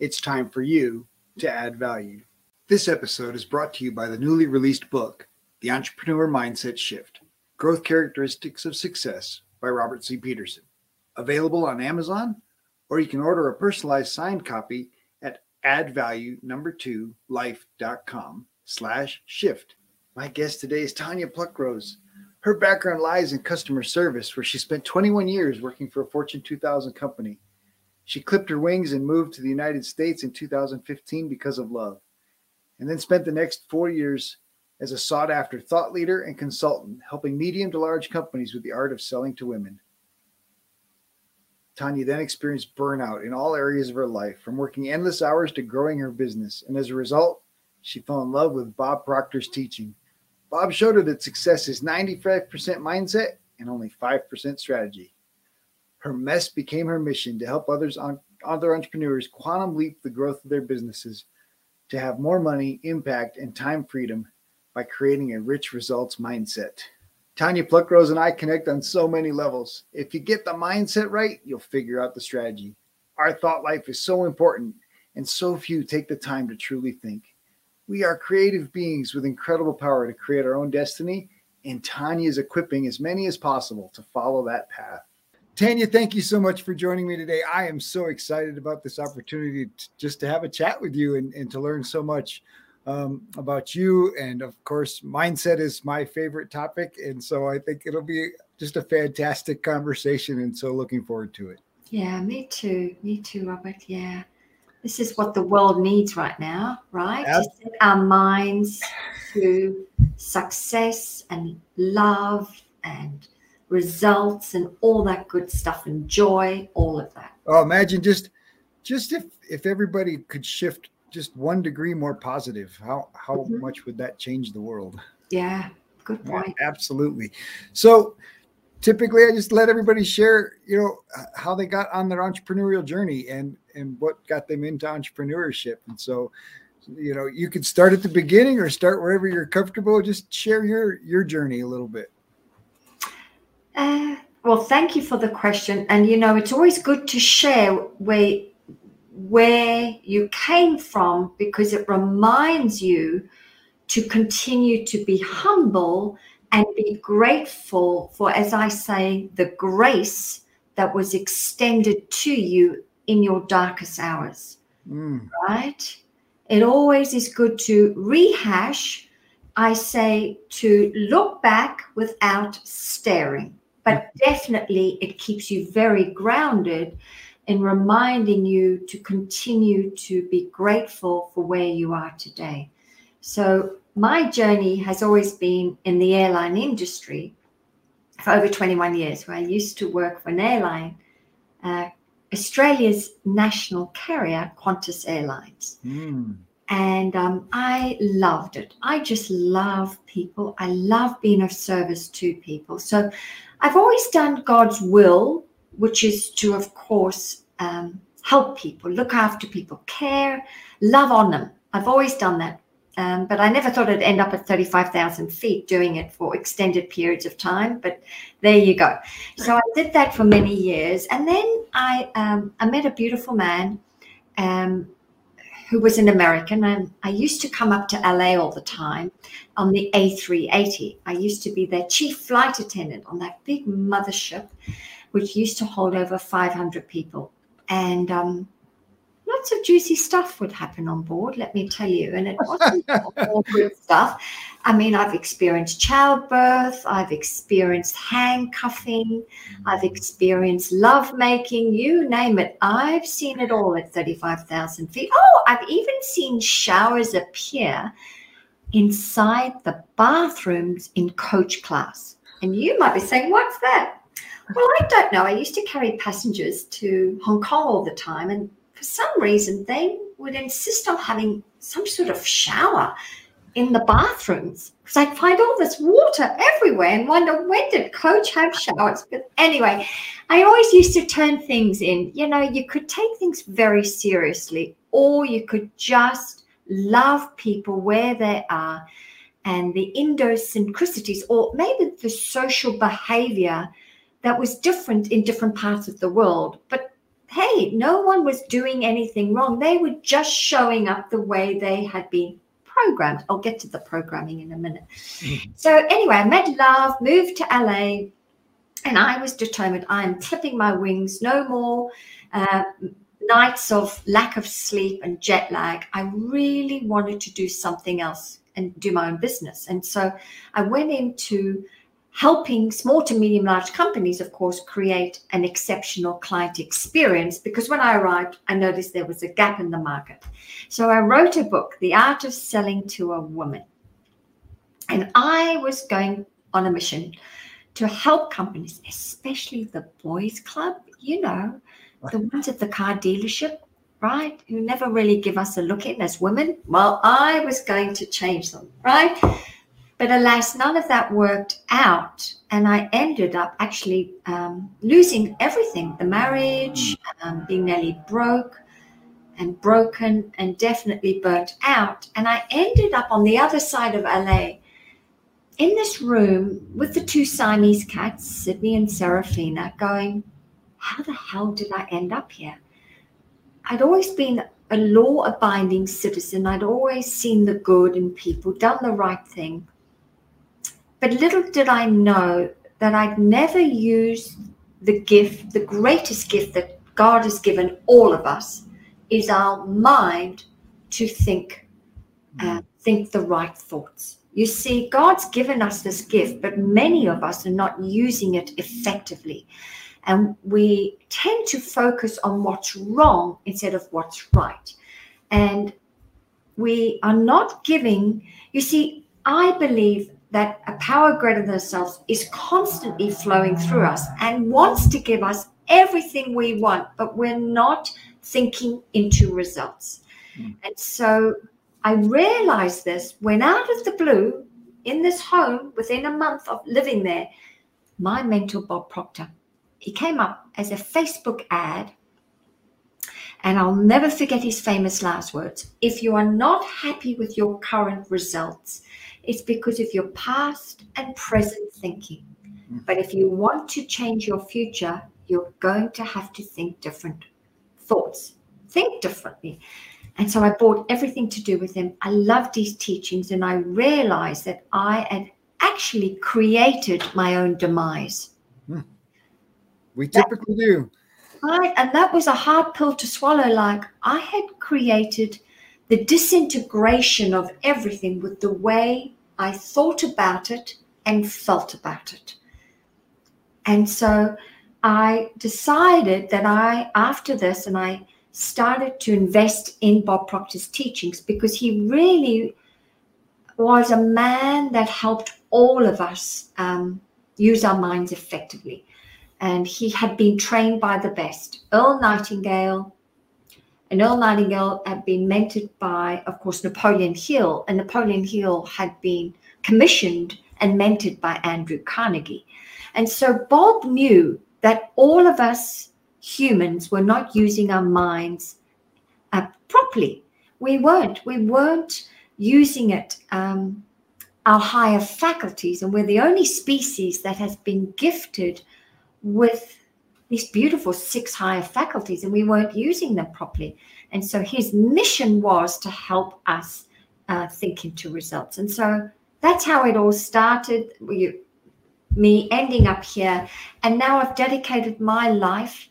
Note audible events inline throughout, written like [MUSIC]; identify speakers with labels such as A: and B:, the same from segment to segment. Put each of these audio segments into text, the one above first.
A: it's time for you to add value. This episode is brought to you by the newly released book, The Entrepreneur Mindset Shift Growth Characteristics of Success by Robert C. Peterson. Available on Amazon, or you can order a personalized signed copy at addvalue number two life.com slash shift. My guest today is Tanya Pluckrose. Her background lies in customer service, where she spent 21 years working for a Fortune 2000 company. She clipped her wings and moved to the United States in 2015 because of love, and then spent the next four years as a sought after thought leader and consultant, helping medium to large companies with the art of selling to women. Tanya then experienced burnout in all areas of her life, from working endless hours to growing her business. And as a result, she fell in love with Bob Proctor's teaching. Bob showed her that success is 95% mindset and only 5% strategy. Her mess became her mission to help others on other entrepreneurs quantum leap the growth of their businesses to have more money, impact, and time freedom by creating a rich results mindset. Tanya Pluckrose and I connect on so many levels. If you get the mindset right, you'll figure out the strategy. Our thought life is so important, and so few take the time to truly think. We are creative beings with incredible power to create our own destiny, and Tanya is equipping as many as possible to follow that path. Tanya, thank you so much for joining me today. I am so excited about this opportunity to, just to have a chat with you and, and to learn so much um, about you. And of course, mindset is my favorite topic. And so I think it'll be just a fantastic conversation. And so looking forward to it.
B: Yeah, me too. Me too, Robert. Yeah. This is what the world needs right now, right? To set our minds to success and love and results and all that good stuff and joy, all of that.
A: Oh, imagine just just if if everybody could shift just one degree more positive, how how mm-hmm. much would that change the world?
B: Yeah, good point.
A: Yeah, absolutely. So typically I just let everybody share, you know, how they got on their entrepreneurial journey and and what got them into entrepreneurship. And so you know, you could start at the beginning or start wherever you're comfortable. Just share your your journey a little bit.
B: Uh, well, thank you for the question. And you know, it's always good to share where where you came from because it reminds you to continue to be humble and be grateful for, as I say, the grace that was extended to you in your darkest hours. Mm. Right? It always is good to rehash. I say to look back without staring but definitely it keeps you very grounded in reminding you to continue to be grateful for where you are today. So, my journey has always been in the airline industry for over 21 years, where I used to work for an airline, uh, Australia's national carrier, Qantas Airlines. Mm. And um, I loved it. I just love people. I love being of service to people. So I've always done God's will, which is to, of course, um, help people, look after people, care, love on them. I've always done that. Um, but I never thought I'd end up at 35,000 feet doing it for extended periods of time. But there you go. So I did that for many years. And then I, um, I met a beautiful man um, who was an American, and I used to come up to LA all the time on the A380. I used to be their chief flight attendant on that big mothership, which used to hold over 500 people. And um, lots of juicy stuff would happen on board, let me tell you. And it wasn't all good stuff. I mean, I've experienced childbirth, I've experienced handcuffing, I've experienced lovemaking, you name it. I've seen it all at 35,000 feet. Oh, I've even seen showers appear inside the bathrooms in coach class. And you might be saying, what's that? Well, I don't know. I used to carry passengers to Hong Kong all the time, and for some reason, they would insist on having some sort of shower in the bathrooms because I'd find all this water everywhere and wonder when did coach have showers. But anyway, I always used to turn things in. You know, you could take things very seriously, or you could just love people where they are and the idiosyncrasies, or maybe the social behavior that was different in different parts of the world. But hey, no one was doing anything wrong. They were just showing up the way they had been programmed. I'll get to the programming in a minute. [LAUGHS] So, anyway, I met love, moved to LA, and I was determined I'm clipping my wings, no more. Uh, nights of lack of sleep and jet lag, I really wanted to do something else and do my own business. And so I went into helping small to medium large companies, of course, create an exceptional client experience. Because when I arrived, I noticed there was a gap in the market. So I wrote a book, The Art of Selling to a Woman. And I was going on a mission to help companies, especially the boys' club, you know, the ones at the car dealership, right? Who never really give us a look in as women. Well, I was going to change them, right? But alas, none of that worked out. And I ended up actually um, losing everything the marriage, um, being nearly broke and broken and definitely burnt out. And I ended up on the other side of LA in this room with the two Siamese cats, Sydney and Seraphina, going, How the hell did I end up here? I'd always been a law abiding citizen. I'd always seen the good in people, done the right thing. But little did I know that I'd never use the gift, the greatest gift that God has given all of us is our mind to think, uh, think the right thoughts. You see, God's given us this gift, but many of us are not using it effectively. And we tend to focus on what's wrong instead of what's right. And we are not giving, you see, I believe that a power greater than ourselves is constantly flowing through us and wants to give us everything we want, but we're not thinking into results. Mm. And so I realized this when out of the blue, in this home, within a month of living there, my mentor, Bob Proctor, he came up as a Facebook ad. And I'll never forget his famous last words. If you are not happy with your current results, it's because of your past and present thinking. But if you want to change your future, you're going to have to think different thoughts, think differently. And so I bought everything to do with him. I loved his teachings, and I realized that I had actually created my own demise. Hmm.
A: We typically that, do.
B: Right. And that was a hard pill to swallow. Like I had created the disintegration of everything with the way I thought about it and felt about it. And so I decided that I, after this, and I started to invest in Bob Proctor's teachings because he really was a man that helped all of us um, use our minds effectively. And he had been trained by the best. Earl Nightingale, and Earl Nightingale had been mentored by, of course, Napoleon Hill, and Napoleon Hill had been commissioned and mentored by Andrew Carnegie. And so Bob knew that all of us humans were not using our minds uh, properly. We weren't. We weren't using it, um, our higher faculties, and we're the only species that has been gifted with these beautiful six higher faculties and we weren't using them properly. And so his mission was to help us uh, think into results. And so that's how it all started. We, me ending up here. And now I've dedicated my life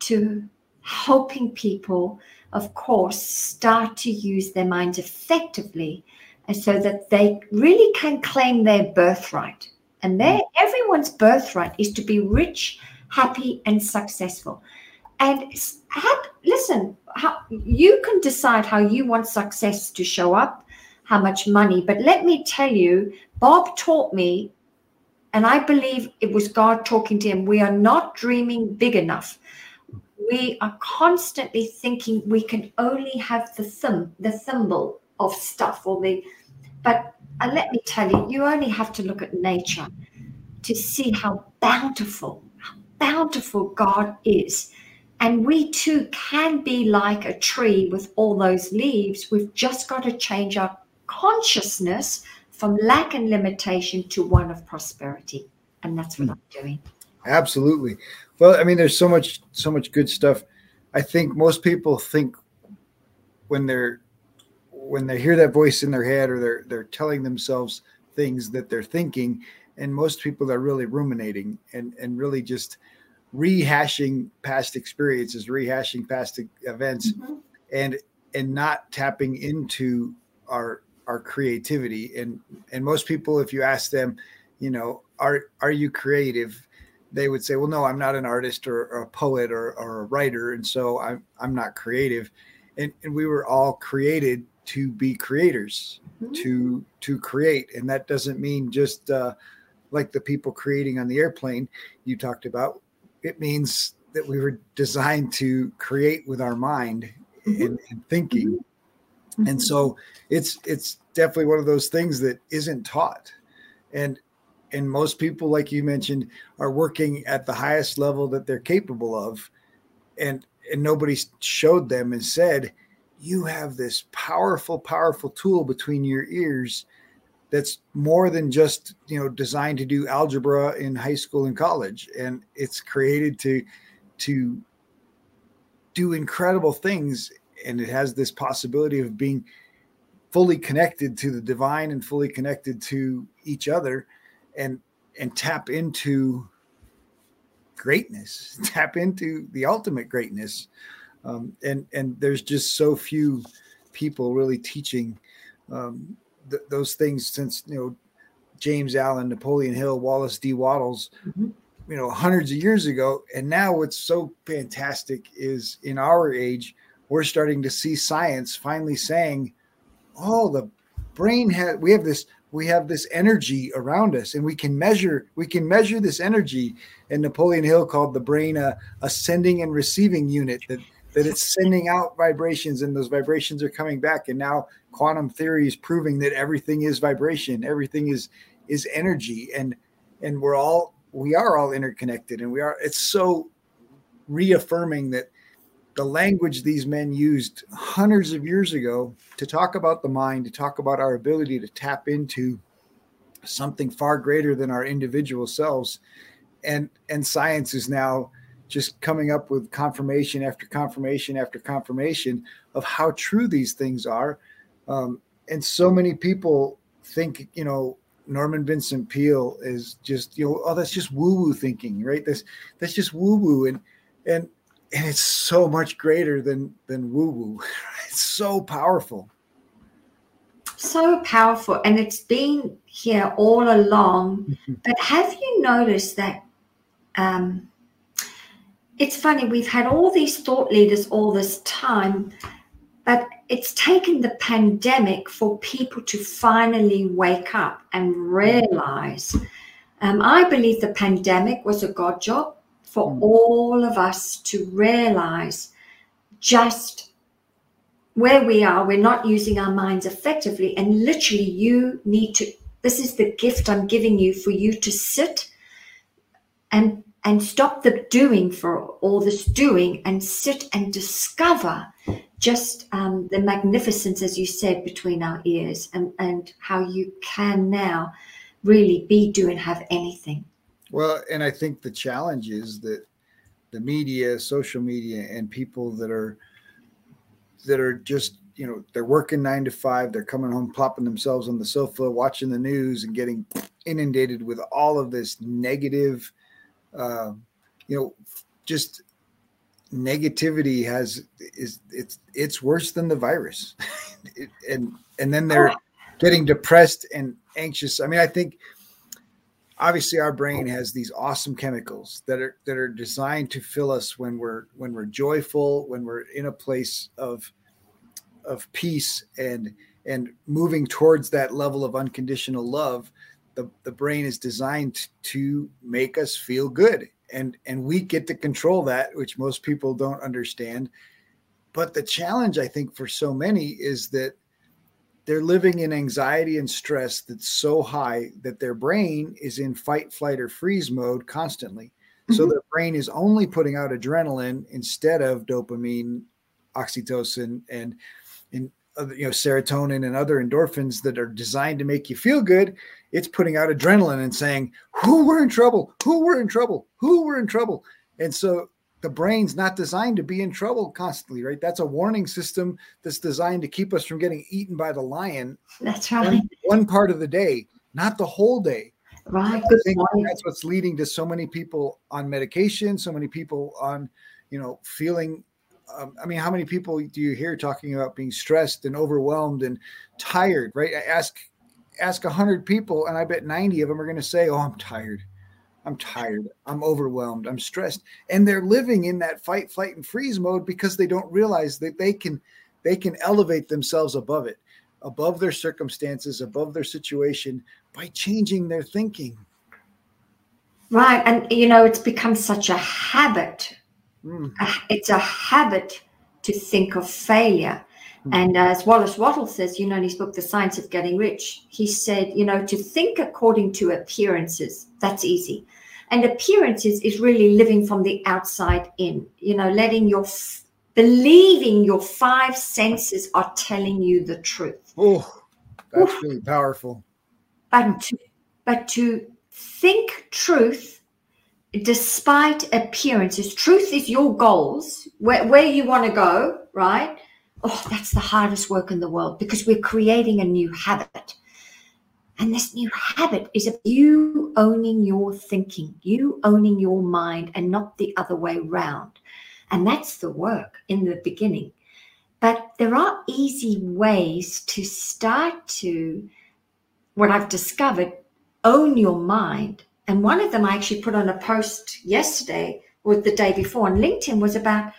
B: to helping people, of course, start to use their minds effectively and so that they really can claim their birthright. And their, everyone's birthright is to be rich happy, and successful. And have, listen, how, you can decide how you want success to show up, how much money. But let me tell you, Bob taught me, and I believe it was God talking to him, we are not dreaming big enough. we are constantly thinking we can only have the thumb, the thimble of stuff or the, but uh, let me tell you, you only have to look at nature to see how bountiful, bountiful God is. And we too can be like a tree with all those leaves. We've just got to change our consciousness from lack and limitation to one of prosperity. And that's what hmm. I'm doing.
A: Absolutely. Well, I mean, there's so much, so much good stuff. I think most people think when they're when they hear that voice in their head or they're they're telling themselves things that they're thinking, and most people are really ruminating and and really just rehashing past experiences, rehashing past events, mm-hmm. and and not tapping into our our creativity. And and most people, if you ask them, you know, are are you creative? They would say, well, no, I'm not an artist or, or a poet or, or a writer, and so I'm I'm not creative. And, and we were all created to be creators, mm-hmm. to to create, and that doesn't mean just uh, like the people creating on the airplane you talked about. It means that we were designed to create with our mind mm-hmm. and, and, thinking, mm-hmm. and so it's it's definitely one of those things that isn't taught, and and most people, like you mentioned, are working at the highest level that they're capable of, and and nobody showed them and said you have this powerful, powerful tool between your ears that's more than just you know designed to do algebra in high school and college. And it's created to to do incredible things. And it has this possibility of being fully connected to the divine and fully connected to each other and and tap into greatness [LAUGHS] tap into the ultimate greatness. Um, and and there's just so few people really teaching um, th- those things since you know James Allen, Napoleon Hill, Wallace D. Wattles, mm-hmm. you know, hundreds of years ago. And now what's so fantastic is in our age, we're starting to see science finally saying, "Oh, the brain has we have this we have this energy around us and we can measure we can measure this energy and napoleon hill called the brain a, a sending and receiving unit that that it's sending out vibrations and those vibrations are coming back. And now quantum theory is proving that everything is vibration everything is is energy. And and we're all we are all interconnected and we are it's so reaffirming that the language these men used hundreds of years ago to talk about the mind to talk about our ability to tap into something far greater than our individual selves. And and science is now just coming up with confirmation after confirmation after confirmation of how true these things are. Um, and so many people think, you know, Norman Vincent Peale is just, you know, oh, that's just woo woo thinking, right? That's that's just woo woo, and and and it's so much greater than than woo woo. [LAUGHS] It's so powerful.
B: So powerful, and it's been here all along. Mm-hmm. but have you noticed that? Um, it's funny, we've had all these thought leaders all this time, but it's taken the pandemic for people to finally wake up and realize. Um, I believe the pandemic was a God job for mm. all of us to realize just where we are. We're not using our minds effectively. And literally, you need to, this is the gift I'm giving you for you to sit and and stop the doing for all this doing and sit and discover just um, the magnificence, as you said, between our ears and, and how you can now really be, do, and have anything.
A: Well, and I think the challenge is that the media, social media, and people that are that are just you know they're working nine to five, they're coming home, plopping themselves on the sofa, watching the news, and getting inundated with all of this negative uh, you know, just negativity has is it's it's worse than the virus, [LAUGHS] it, and and then they're getting depressed and anxious. I mean, I think obviously our brain has these awesome chemicals that are that are designed to fill us when we're when we're joyful, when we're in a place of of peace and and moving towards that level of unconditional love the, the brain is designed to make us feel good. And and we get to control that which most people don't understand. But the challenge i think for so many is that they're living in anxiety and stress that's so high that their brain is in fight flight or freeze mode constantly. Mm-hmm. so their brain is only putting out adrenaline instead of dopamine oxytocin and and you know serotonin and other endorphins that are designed to make you feel good it's putting out adrenaline and saying who we're in trouble? Who we're in trouble? Who we're in trouble? And so the brain's not designed to be in trouble constantly right? That's a warning system that's designed to keep us from getting eaten by the lion
B: that's right.
A: one, one part of the day not the whole day.
B: Right.
A: That's what's leading to so many people on medication so many people on you know feeling um, I mean, how many people do you hear talking about being stressed and overwhelmed and tired? Right? I ask ask a hundred people, and I bet ninety of them are going to say, "Oh, I'm tired. I'm tired. I'm overwhelmed. I'm stressed," and they're living in that fight, flight, and freeze mode because they don't realize that they can they can elevate themselves above it, above their circumstances, above their situation by changing their thinking.
B: Right, and you know, it's become such a habit Mm. It's a habit to think of failure. Mm. And as Wallace Wattle says, you know, in his book, The Science of Getting Rich, he said, you know, to think according to appearances, that's easy. And appearances is really living from the outside in, you know, letting your, f- believing your five senses are telling you the truth.
A: Oh, that's Oof. really powerful.
B: But to, but to think truth despite appearances, truth is your goals, where, where you want to go, right? Oh, that's the hardest work in the world because we're creating a new habit. And this new habit is of you owning your thinking, you owning your mind, and not the other way round. And that's the work in the beginning. But there are easy ways to start to, what I've discovered, own your mind and one of them I actually put on a post yesterday or the day before on LinkedIn was about,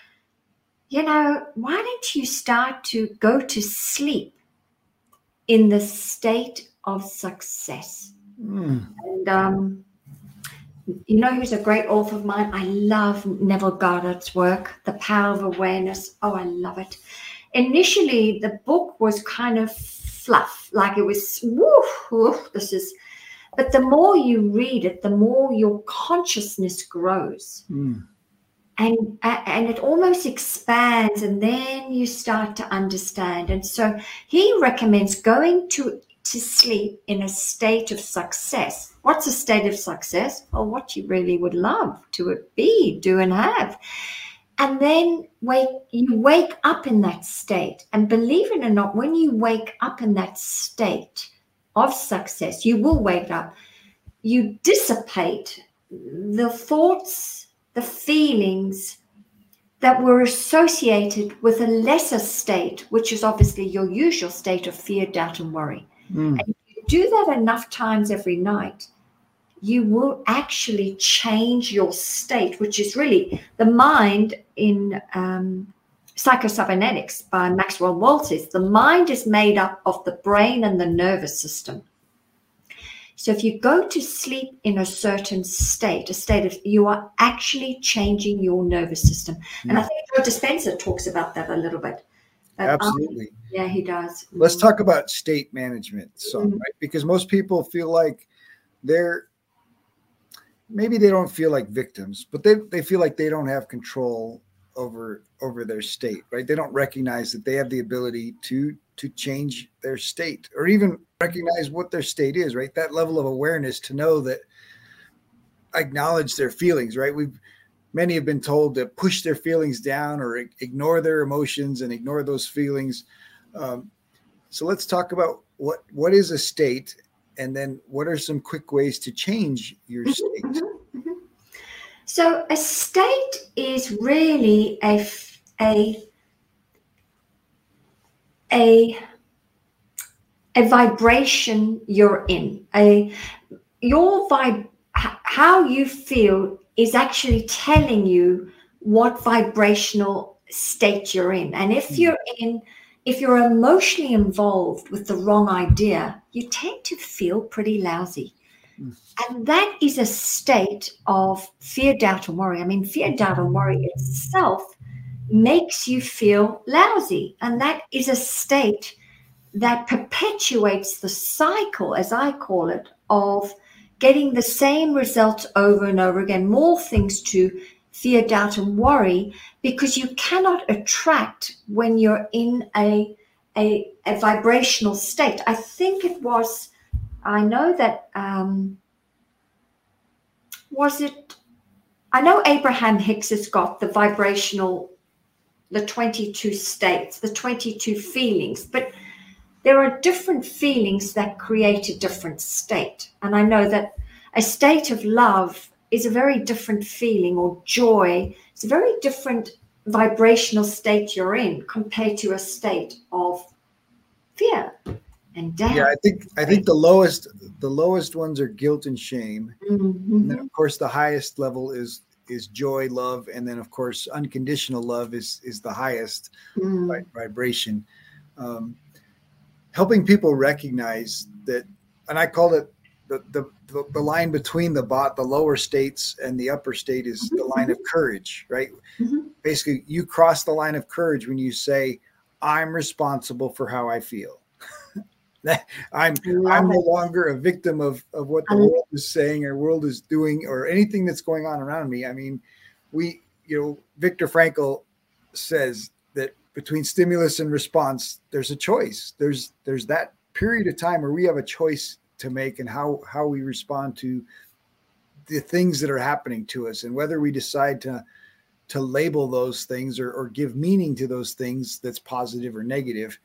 B: you know, why don't you start to go to sleep in the state of success? Mm. And, um, you know who's a great author of mine? I love Neville Goddard's work, The Power of Awareness. Oh, I love it. Initially, the book was kind of fluff, like it was, woof, woof, this is but the more you read it, the more your consciousness grows. Mm. And, and it almost expands, and then you start to understand. And so he recommends going to, to sleep in a state of success. What's a state of success? Well, what you really would love to be, do, and have and then wake you wake up in that state and believe it or not when you wake up in that state of success, you will wake up, you dissipate the thoughts, the feelings that were associated with a lesser state, which is obviously your usual state of fear, doubt, and worry. Mm. And if you do that enough times every night, you will actually change your state, which is really the mind in um, Psychocybernetics by Maxwell Maltz the mind is made up of the brain and the nervous system. So if you go to sleep in a certain state, a state of you are actually changing your nervous system. And I think Joe Dispenza talks about that a little bit.
A: But, um, Absolutely. Um,
B: yeah, he does.
A: Let's talk about state management so mm-hmm. right? Because most people feel like they're maybe they don't feel like victims, but they, they feel like they don't have control over over their state right? They don't recognize that they have the ability to to change their state or even recognize what their state is right? That level of awareness to know that acknowledge their feelings right? We've many have been told to push their feelings down or ignore their emotions and ignore those feelings. Um, so let's talk about what what is a state and then what are some quick ways to change your state? Mm-hmm.
B: So a state is really a a a a vibration you're in. A your vibe how you feel is actually telling you what vibrational state you're in. And if hmm. you're in if you're emotionally involved with the wrong idea, you tend to feel pretty lousy. And that is a state of fear, doubt, and worry. I mean, fear, doubt, and worry itself makes you feel lousy. And that is a state that perpetuates the cycle, as I call it, of getting the same results over and over again, more things to fear, doubt, and worry, because you cannot attract when you're in a, a, a vibrational state. I think it was, I know that, um, was it, I know Abraham Hicks has got the vibrational, the 22 states, the 22 feelings, but there are different feelings that create a different state. And I know that a state of love is a very different feeling, or joy. It's a very different vibrational state you're in compared to a state of fear and doubt.
A: Yeah, I think I think the lowest the lowest ones are guilt and shame. Mm-hmm. And then of course the highest level is is joy, love, and then of course unconditional love is is the highest mm. vibration. Um, helping people recognize that, and I call it the, the, the line between the bot, the lower states and the upper state is mm-hmm. the line of courage, right? Mm-hmm. Basically, you cross the line of courage when you say, I'm responsible for how I feel. [LAUGHS] I'm I'm no longer a victim of, of what the world is saying or world is doing or anything that's going on around me. I mean, we, you know, Viktor Frankl says that between stimulus and response, there's a choice. There's there's that period of time where we have a choice to make and how how we respond to the things that are happening to us and whether we decide to to label those things or, or give meaning to those things that's positive or negative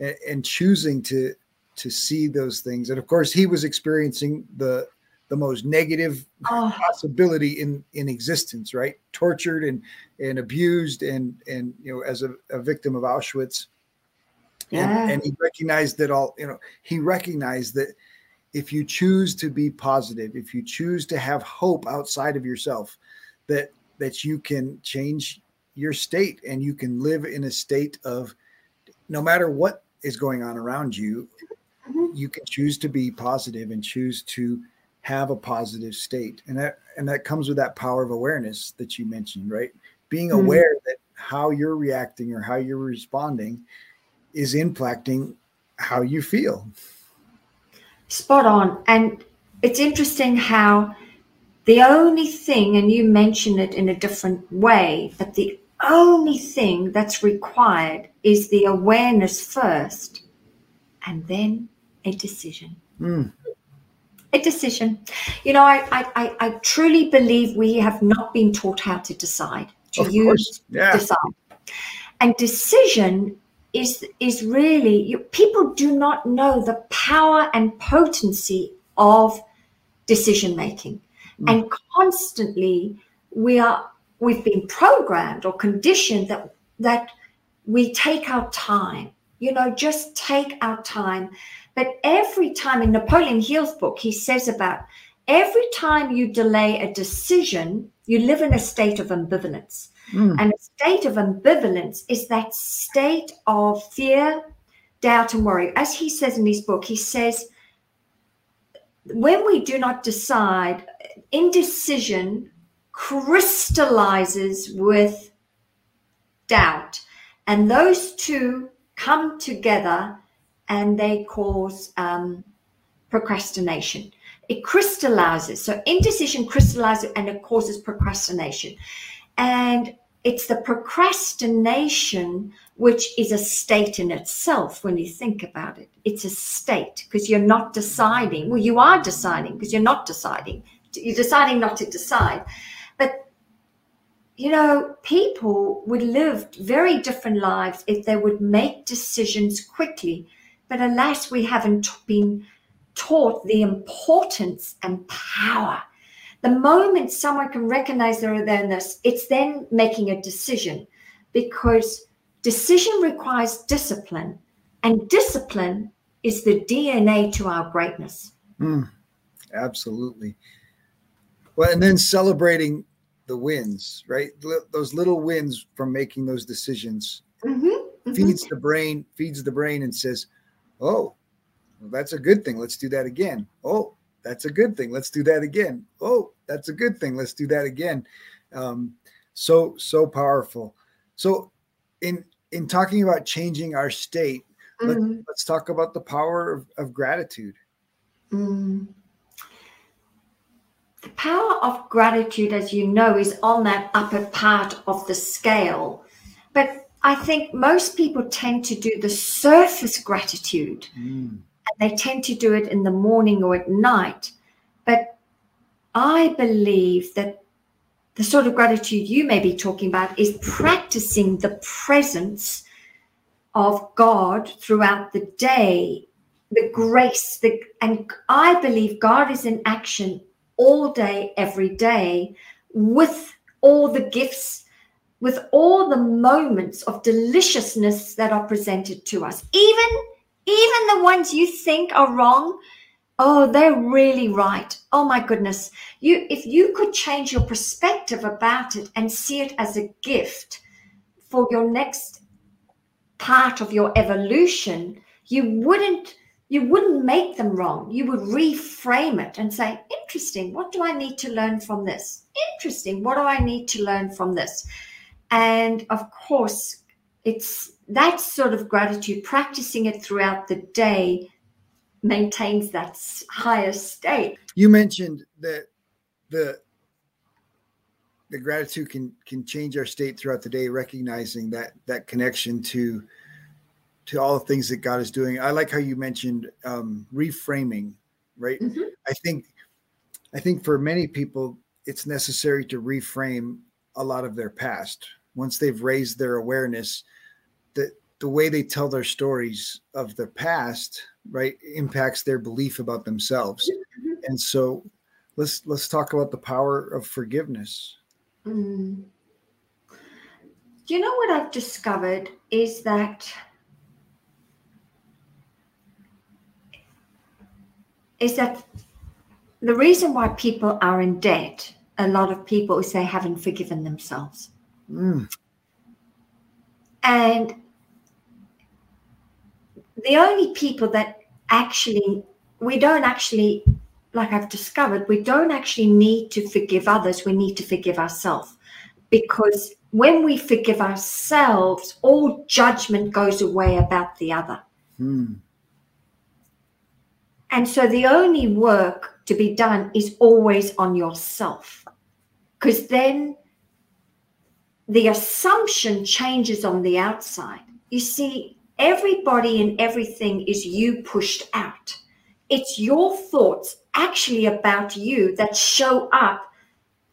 A: and, and choosing to to see those things and of course he was experiencing the the most negative oh. possibility in in existence right tortured and and abused and and you know as a, a victim of auschwitz yeah. And, and, he recognized that all you know he recognized that if you choose to be positive if you choose to have hope outside of yourself that that you can change your state and you can live in a state of no matter what is going on around you. You can choose to be positive and choose to have a positive state and that and that comes with that power of awareness that you mentioned right being mm-hmm. aware that how you're reacting or how you're responding is impacting how you feel
B: Spot on. And it's interesting how the only thing, and you mention it in a different way, but the only thing that's required is the awareness first and then a decision. Mm. A decision. You know, I, I, I truly believe we have not been taught how to decide, to of use yeah. decide. And decision is is really you, people do not know the power and potency of decision making mm. and constantly we are we've been programmed or conditioned that that we take our time you know just take our time but every time in napoleon hill's book he says about every time you delay a decision you live in a state of ambivalence Mm. And a state of ambivalence is that state of fear, doubt, and worry. As he says in his book, he says, when we do not decide, indecision crystallizes with doubt. And those two come together and they cause um, procrastination. It crystallizes. So indecision crystallizes and it causes procrastination. And it's the procrastination which is a state in itself when you think about it. It's a state because you're not deciding. Well, you are deciding because you're not deciding. You're deciding not to decide. But, you know, people would live very different lives if they would make decisions quickly. But alas, we haven't been taught the importance and power the moment someone can recognize their awareness, it's then making a decision because decision requires discipline, and discipline is the DNA to our greatness.
A: Mm, absolutely. Well, and then celebrating the wins, right? Those little wins from making those decisions mm-hmm, mm-hmm. feeds the brain, feeds the brain, and says, "Oh, well, that's a good thing. Let's do that again. Oh, that's a good thing. Let's do that again. Oh, that's a good thing. Let's do that again. Um, so so powerful. So in in talking about changing our state, mm-hmm. let, us talk about the power of, of gratitude.
B: Mm. The power of gratitude, as you know, is on that upper part of the scale. But I think most people tend to do the surface gratitude. Mm. And they tend to do it in the morning or at night. But I believe that the sort of gratitude you may be talking about is practicing the presence of God throughout the day, the grace, the and I believe God is in action all day, every day, with all the gifts, with all the moments of deliciousness that are presented to us. Even even the ones you think are wrong, oh, they're really right. Oh my goodness. You if you could change your perspective about it and see it as a gift for your next part of your evolution, you wouldn't you wouldn't make them wrong. You would reframe it and say, interesting, what do I need to learn from this? Interesting, what do I need to learn from this? And of course, it's that sort of gratitude, practicing it throughout the day maintains that higher state.
A: You mentioned that the the gratitude can can change our state throughout the day, recognizing that that connection to to all the things that God is doing. I like how you mentioned um, reframing, right? Mm-hmm. I think I think for many people it's necessary to reframe a lot of their past once they've raised their awareness that the way they tell their stories of the past right impacts their belief about themselves mm-hmm. and so let's let's talk about the power of forgiveness mm.
B: you know what i've discovered is that is that the reason why people are in debt a lot of people is they haven't forgiven themselves mm. and the only people that actually we don't actually like i've discovered we don't actually need to forgive others we need to forgive ourselves because when we forgive ourselves all judgment goes away about the other hmm. and so the only work to be done is always on yourself because then the assumption changes on the outside you see everybody and everything is you pushed out. It's your thoughts actually about you that show up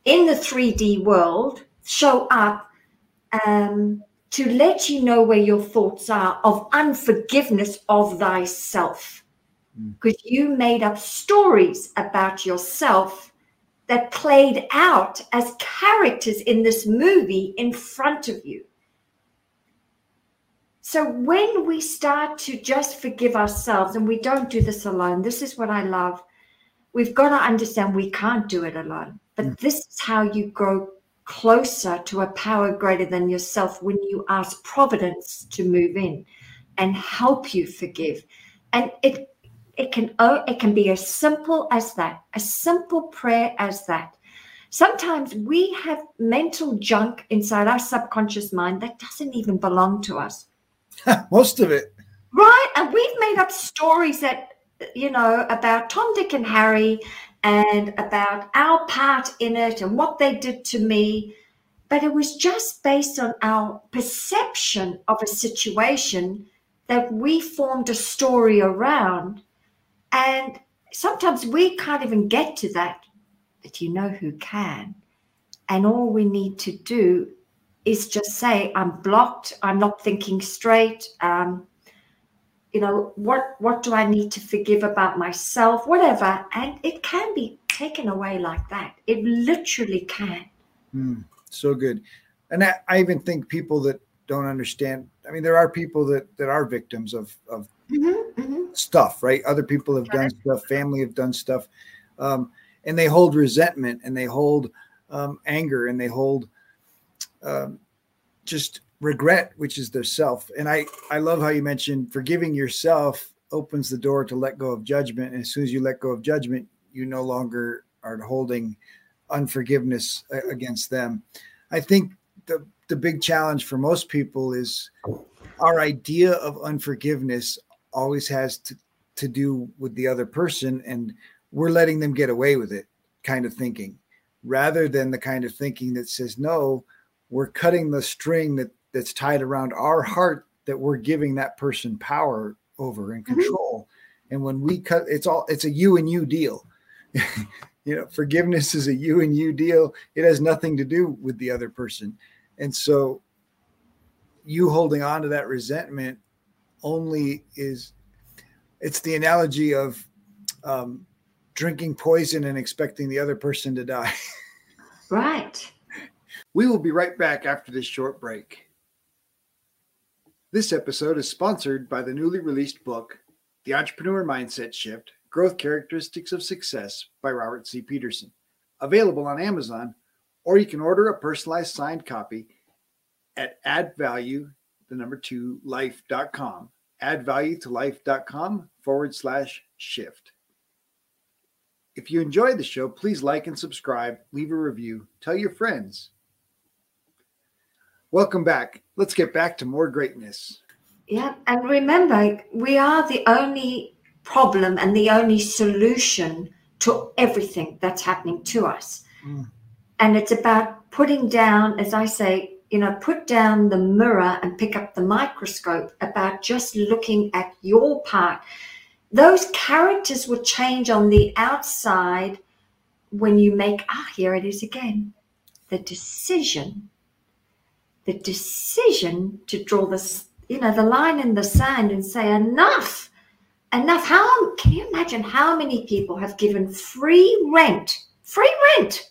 B: in the 3D world, show up um, to let you know where your thoughts are of unforgiveness of thyself. Because mm. you made up stories about yourself that played out as characters in this movie in front of you. So when we start to just forgive ourselves, and we don't do this alone, this is what I love. We've got to understand we can't do it alone. But mm. this is how you grow closer to a power greater than yourself when you ask providence to move in and help you forgive. And it it can oh, it can be as simple as that, a simple prayer as that. Sometimes we have mental junk inside our subconscious mind that doesn't even belong to us. [LAUGHS]
A: Most of it.
B: Right. And we've made up stories that, you know, about Tom, Dick, and Harry and about our part in it and what they did to me. But it was just based on our perception of a situation that we formed a story around. And sometimes we can't even get to that. But you know who can. And all we need to do is just say i'm blocked. I'm not thinking straight. Um, you know what what do i need to forgive about myself? Whatever. And it can be taken away like that. It literally can.
A: Mm, so good. And I, I, even think people that don't understand i mean there are people that that are victims of of mm-hmm. Stuff right other people have done stuff family have done stuff um, and they hold resentment and they hold um, anger and they hold um, just regret, which is their self. And I, I love how you mentioned forgiving yourself opens the door to let go of judgment. And as soon as you let go of judgment, you no longer are holding unforgiveness against them. I think the the big challenge for most people is our idea of unforgiveness always has to, to do with the other person and we're letting them get away with it kind of thinking rather than the kind of thinking that says no we're cutting the string that that's tied around our heart that we're giving that person power over and mm-hmm. control mm-hmm. and when we cut it's all it's a you and you deal [LAUGHS] you know forgiveness is a you and you deal it has nothing to do with the other person and so you holding on to that resentment only is it's the analogy of um, drinking poison and expecting the other person to die. [LAUGHS]
B: right.
A: We will be right back after this short break. This episode is sponsored by the newly released book, The Entrepreneur Mindset Shift Growth Characteristics of Success by Robert C. Peterson. Available on Amazon, or you can order a personalized signed copy at add value, the number two, life.com. Add value to life.com forward slash shift. If you enjoyed the show, please like and subscribe, leave a review, tell your friends. Welcome back. Let's get back to more greatness.
B: Yeah, and remember, we are the only problem and the only solution to everything that's happening to us. Mm. And it's about putting down, as I say, you know, put down the mirror and pick up the microscope about just looking at your part. Those characters will change on the outside when you make, ah, here it is again, the decision, the decision to draw this, you know, the line in the sand and say, enough, enough. How can you imagine how many people have given free rent, free rent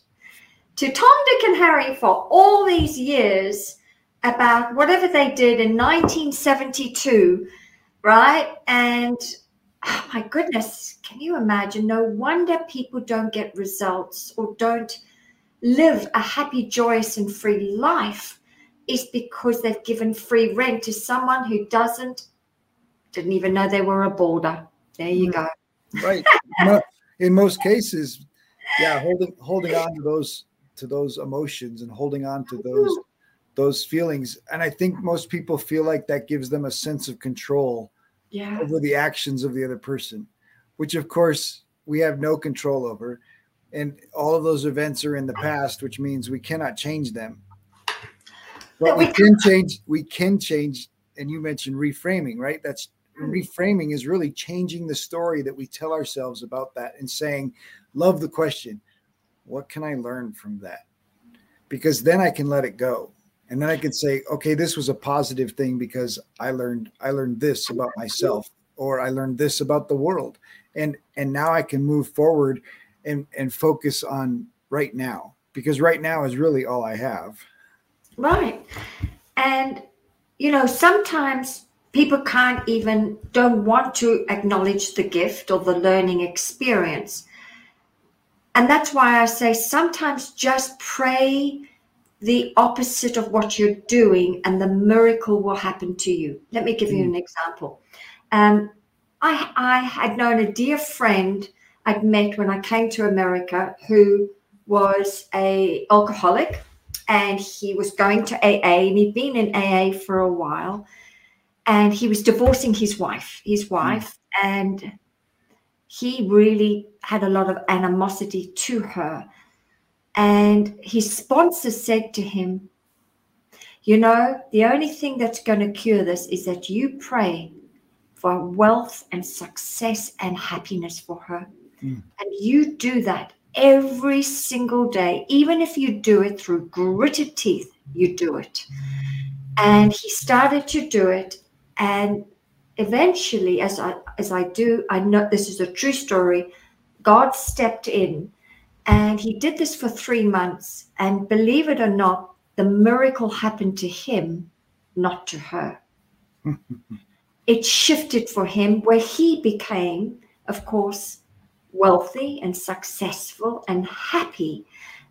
B: to Tom, Dick, and Harry for all these years about whatever they did in 1972, right? And oh my goodness, can you imagine? No wonder people don't get results or don't live a happy, joyous, and free life is because they've given free rent to someone who doesn't, didn't even know they were a boarder. There you hmm. go.
A: Right. [LAUGHS] In most cases, yeah, holding holding on to those to those emotions and holding on to those those feelings. And i think most people feel like that gives them a sense of control
B: yeah.
A: over the actions of the other person which of course we have no control over. And all of those events are in the past which means we cannot change them. But we can change we can change and you mentioned reframing right? That's hmm. reframing is really changing the story that we tell ourselves about that and saying love the question what can I learn from that? Because then I can let it go. And then I can say, okay, this was a positive thing because I learned I learned this about myself or I learned this about the world. And and now I can move forward and and focus on right now because right now is really all I have.
B: Right. And you know, sometimes people can't even don't want to acknowledge the gift or the learning experience and that's why I say sometimes just pray the opposite of what you're doing, and the miracle will happen to you. Let me give you an mm. example. Um, I, I had known a dear friend I'd met when I came to America who was a alcoholic and he was going to AA and he'd been in AA for a while and he was divorcing his wife, his mm. wife, mm. and he really had a lot of animosity to her. And his sponsor said to him, You know, the only thing that's going to cure this is that you pray for wealth and success and happiness for her. Mm. And you do that every single day, even if you do it through gritted teeth, you do it. And he started to do it. And eventually, as I as I do, I know this is a true story. God stepped in, and He did this for three months. And believe it or not, the miracle happened to him, not to her. [LAUGHS] it shifted for him, where he became, of course, wealthy and successful and happy.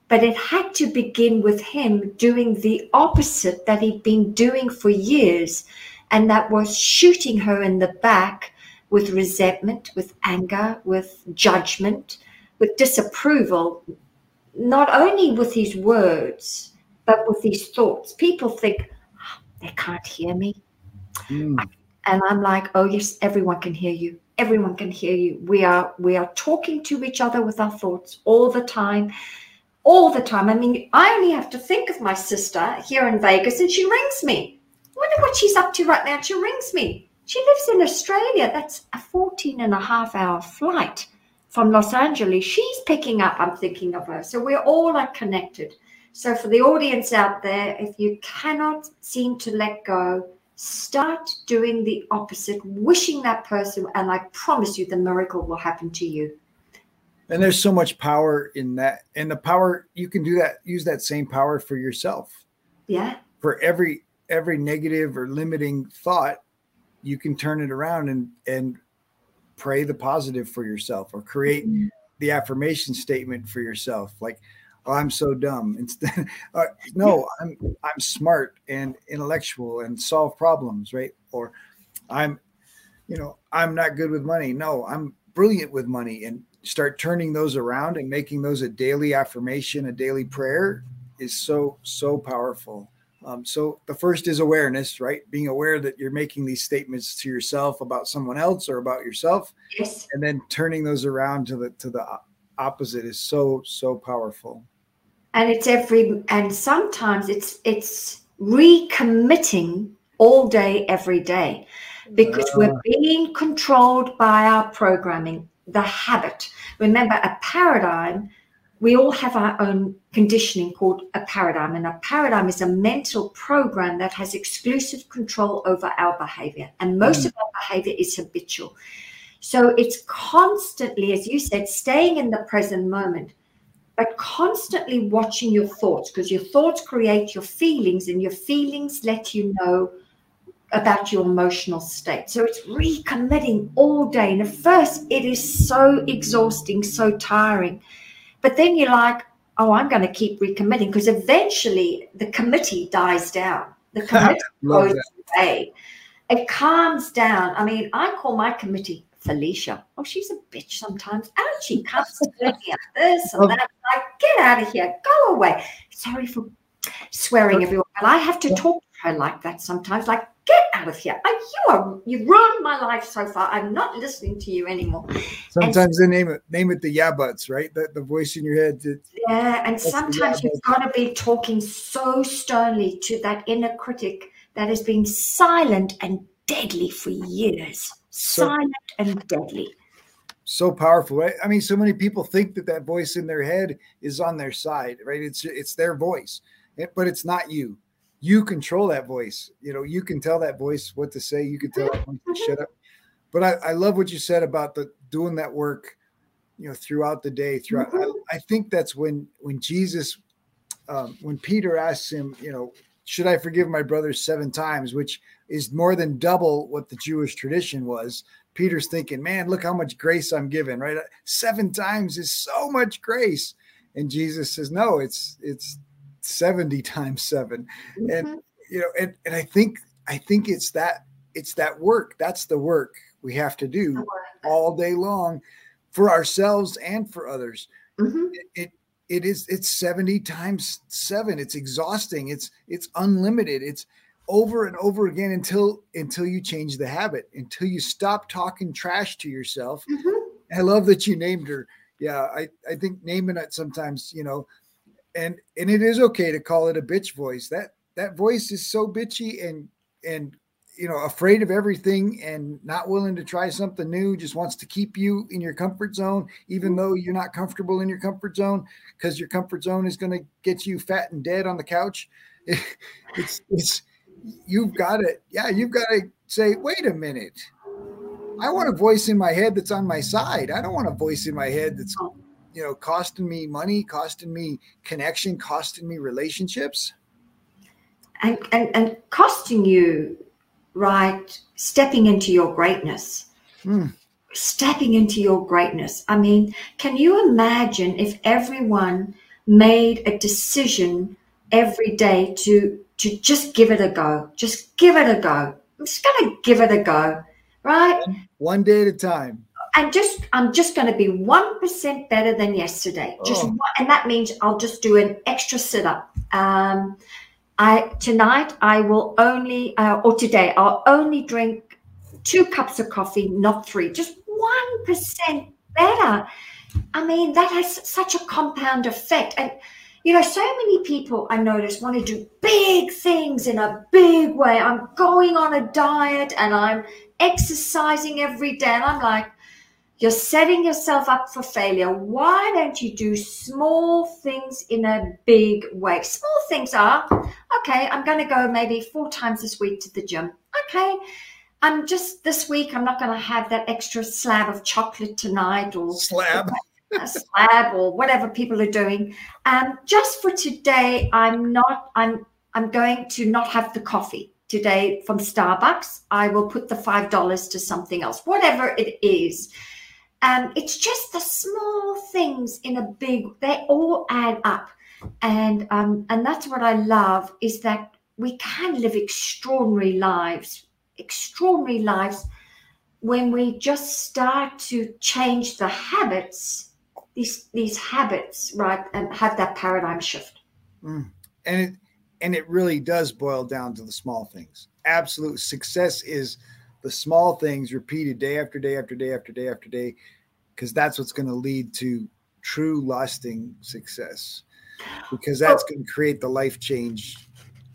B: But it had to begin with him doing the opposite that he'd been doing for years and that was shooting her in the back with resentment, with anger, with judgment, with disapproval, not only with his words, but with his thoughts. People think, oh, they can't hear me. Mm. And I'm like, oh yes, everyone can hear you. Everyone can hear you. We are we are talking to each other with our thoughts all the time. All the time. I mean, I only have to think of my sister here in Vegas and she rings me. Wonder what she's up to right now. She rings me. She lives in Australia. That's a 14 and a half hour flight from Los Angeles. She's picking up. I'm thinking of her. So we're all are connected. So for the audience out there, if you cannot seem to let go, start doing the opposite, wishing that person, and I promise you the miracle will happen to you.
A: And there's so much power in that. And the power you can do that, use that same power for yourself.
B: Yeah.
A: For every every negative or limiting thought, you can turn it around and and pray the positive for yourself or create mm-hmm. the affirmation statement for yourself. Like oh, I'm so dumb. [LAUGHS] Instead, uh, [LAUGHS] no, I'm I'm smart and intellectual and solve problems, right? Or I'm, you know, I'm not good with money. No, I'm brilliant with money. And start turning those around and making those a daily affirmation, a daily prayer is so so powerful. Um, so the first is awareness, right? Being aware that you're making these statements to yourself about someone else or about yourself,
B: yes.
A: and then turning those around to the to the opposite is so so powerful
B: and it's every and sometimes it's it's recommitting all day every day because uh. we're ah. being controlled by our programming the habit remember a paradigm we all have our own conditioning called a paradigm and a paradigm is a mental program that has exclusive control over our behavior and most mm. of our behavior is habitual so it's constantly as you said staying in the present moment but constantly watching your thoughts because your thoughts create your feelings and your feelings let you know about your emotional state. So it's recommitting all day. And at first, it is so exhausting, so tiring. But then you're like, oh, I'm going to keep recommitting because eventually the committee dies down. The [LAUGHS] committee goes away. It calms down. I mean, I call my committee Felicia. Oh, she's a bitch sometimes. And she comes to me this and [LAUGHS] oh. that. Like, get out of here. Go away. Sorry for swearing everyone, but I have to talk to her like that sometimes. Like, get out of here. you are you ruined my life so far. I'm not listening to you anymore.
A: Sometimes and, they name it name it the yeah buts, right? The, the voice in your head.
B: yeah, and sometimes you've got to be talking so sternly to that inner critic that has been silent and deadly for years so, silent and deadly.
A: So powerful, right? I mean, so many people think that that voice in their head is on their side, right? It's it's their voice, eh, but it's not you. You control that voice. You know, you can tell that voice what to say. You can tell that voice to shut up. But I, I love what you said about the doing that work, you know, throughout the day. Throughout, mm-hmm. I, I, think that's when when Jesus, um, when Peter asks him, you know, should I forgive my brothers seven times, which is more than double what the Jewish tradition was. Peter's thinking, man, look how much grace I'm given, right? Seven times is so much grace. And Jesus says, no, it's it's 70 times 7 mm-hmm. And you know, and, and I think I think it's that it's that work. That's the work we have to do all day long for ourselves and for others. Mm-hmm. It, it it is it's 70 times 7 it's exhausting it's it's unlimited it's over and over again until until you change the habit until you stop talking trash to yourself mm-hmm. i love that you named her yeah i i think naming it sometimes you know and and it is okay to call it a bitch voice that that voice is so bitchy and and you know afraid of everything and not willing to try something new just wants to keep you in your comfort zone even though you're not comfortable in your comfort zone because your comfort zone is going to get you fat and dead on the couch [LAUGHS] it's it's you've got to, yeah, you've got to say, wait a minute. I want a voice in my head that's on my side. I don't want a voice in my head that's, you know, costing me money, costing me connection, costing me relationships.
B: And, and, and costing you, right, stepping into your greatness. Hmm. Stepping into your greatness. I mean, can you imagine if everyone made a decision every day to to just give it a go. Just give it a go. I'm just to give it a go, right?
A: One day at a time.
B: And just I'm just going to be one percent better than yesterday. Just
A: Oh.
B: one, and that means I'll just do an extra sit up. Um, I tonight I will only uh, or today I'll only drink two cups of coffee, not three. Just one percent better. I mean that has such a compound effect, and you know so many people I notice want to do big things in a big way. I'm going on a diet and I'm exercising every day, and I'm like you're setting yourself up for failure. Why don't you do small things in a big way? Small things are okay, I'm going to go maybe four times this week to the gym. Okay, I'm just this week, I'm not going to have that extra slab of chocolate tonight or
A: Slab. [LAUGHS]
B: a slab or whatever people are doing. Um, just for today, I'm not, I'm, I'm going to not have the coffee today from Starbucks. I will put the $5 to something else, whatever it is. Um, it's just the small things in a big, they all add up. And, um, and that's what I love is that we can live extraordinary lives, extraordinary lives when we just start to change the habits, these, these habits, right? And have that paradigm shift.
A: and it and it really does boil down to the small things. Absolute success is the small things repeated day after day after day after day after day, because that's what's going to lead to true lasting success. Because that's going to create the life change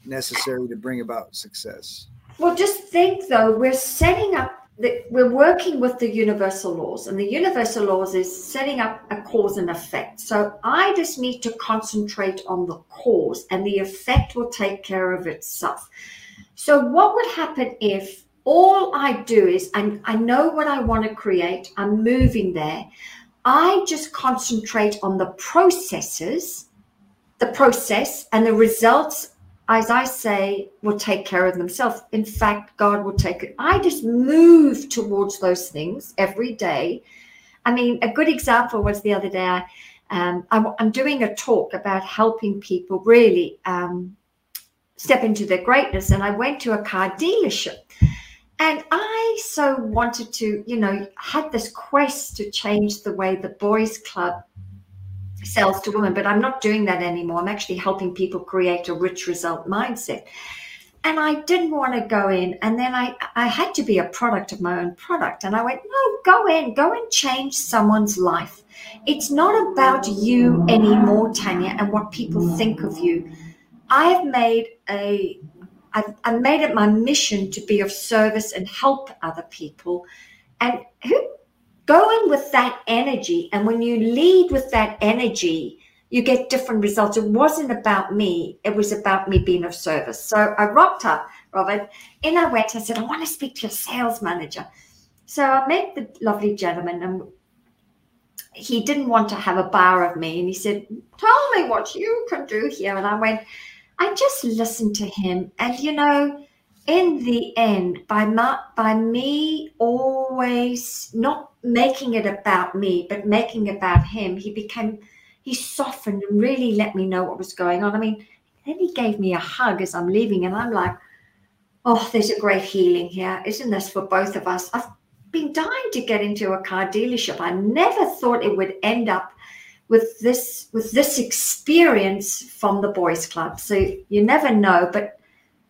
A: necessary to bring about success.
B: Well, just think though, we're setting up that we're working with the universal laws, and the universal laws is setting up a cause and effect. So I just need to concentrate on the cause, and the effect will take care of itself. So, what would happen if all I do is I, I know what I want to create, I'm moving there, I just concentrate on the processes, the process, and the results as I say, will take care of themselves. In fact, God will take it. I just move towards those things every day. I mean, a good example was the other day. I, um, I'm, I'm doing a talk about helping people really um, step into their greatness, and I went to a car dealership. And I so wanted to, you know, had this quest to change the way the boys' club sells to women, but I'm not doing that anymore. I'm actually helping people create a rich result mindset. And I didn't want to go in. And then I, I had to be a product of my own product. And I went, no, go in, go and change someone's life. It's not about you anymore, Tanya, and what people think of you. I have made a I've, I've made it my mission to be of service and help other people. And who go in with that energy and when you lead with that energy you get different results. It wasn't about me it was about me being of service. So i rocked up robert. In i went i said i want to speak to your sales manager. So i met the lovely gentleman and he didn't want to have a bar of me and he said tell me what you can do here. And i went i just listened to him and you know in the end, by my, by me always not making it about me, but making it about him, he became he softened and really let me know what was going on. I mean, then he gave me a hug as I'm leaving, and I'm like, oh, there's a great healing here, isn't this for both of us? I've been dying to get into a car dealership. I never thought it would end up with this with this experience from the boys club. So you never know, but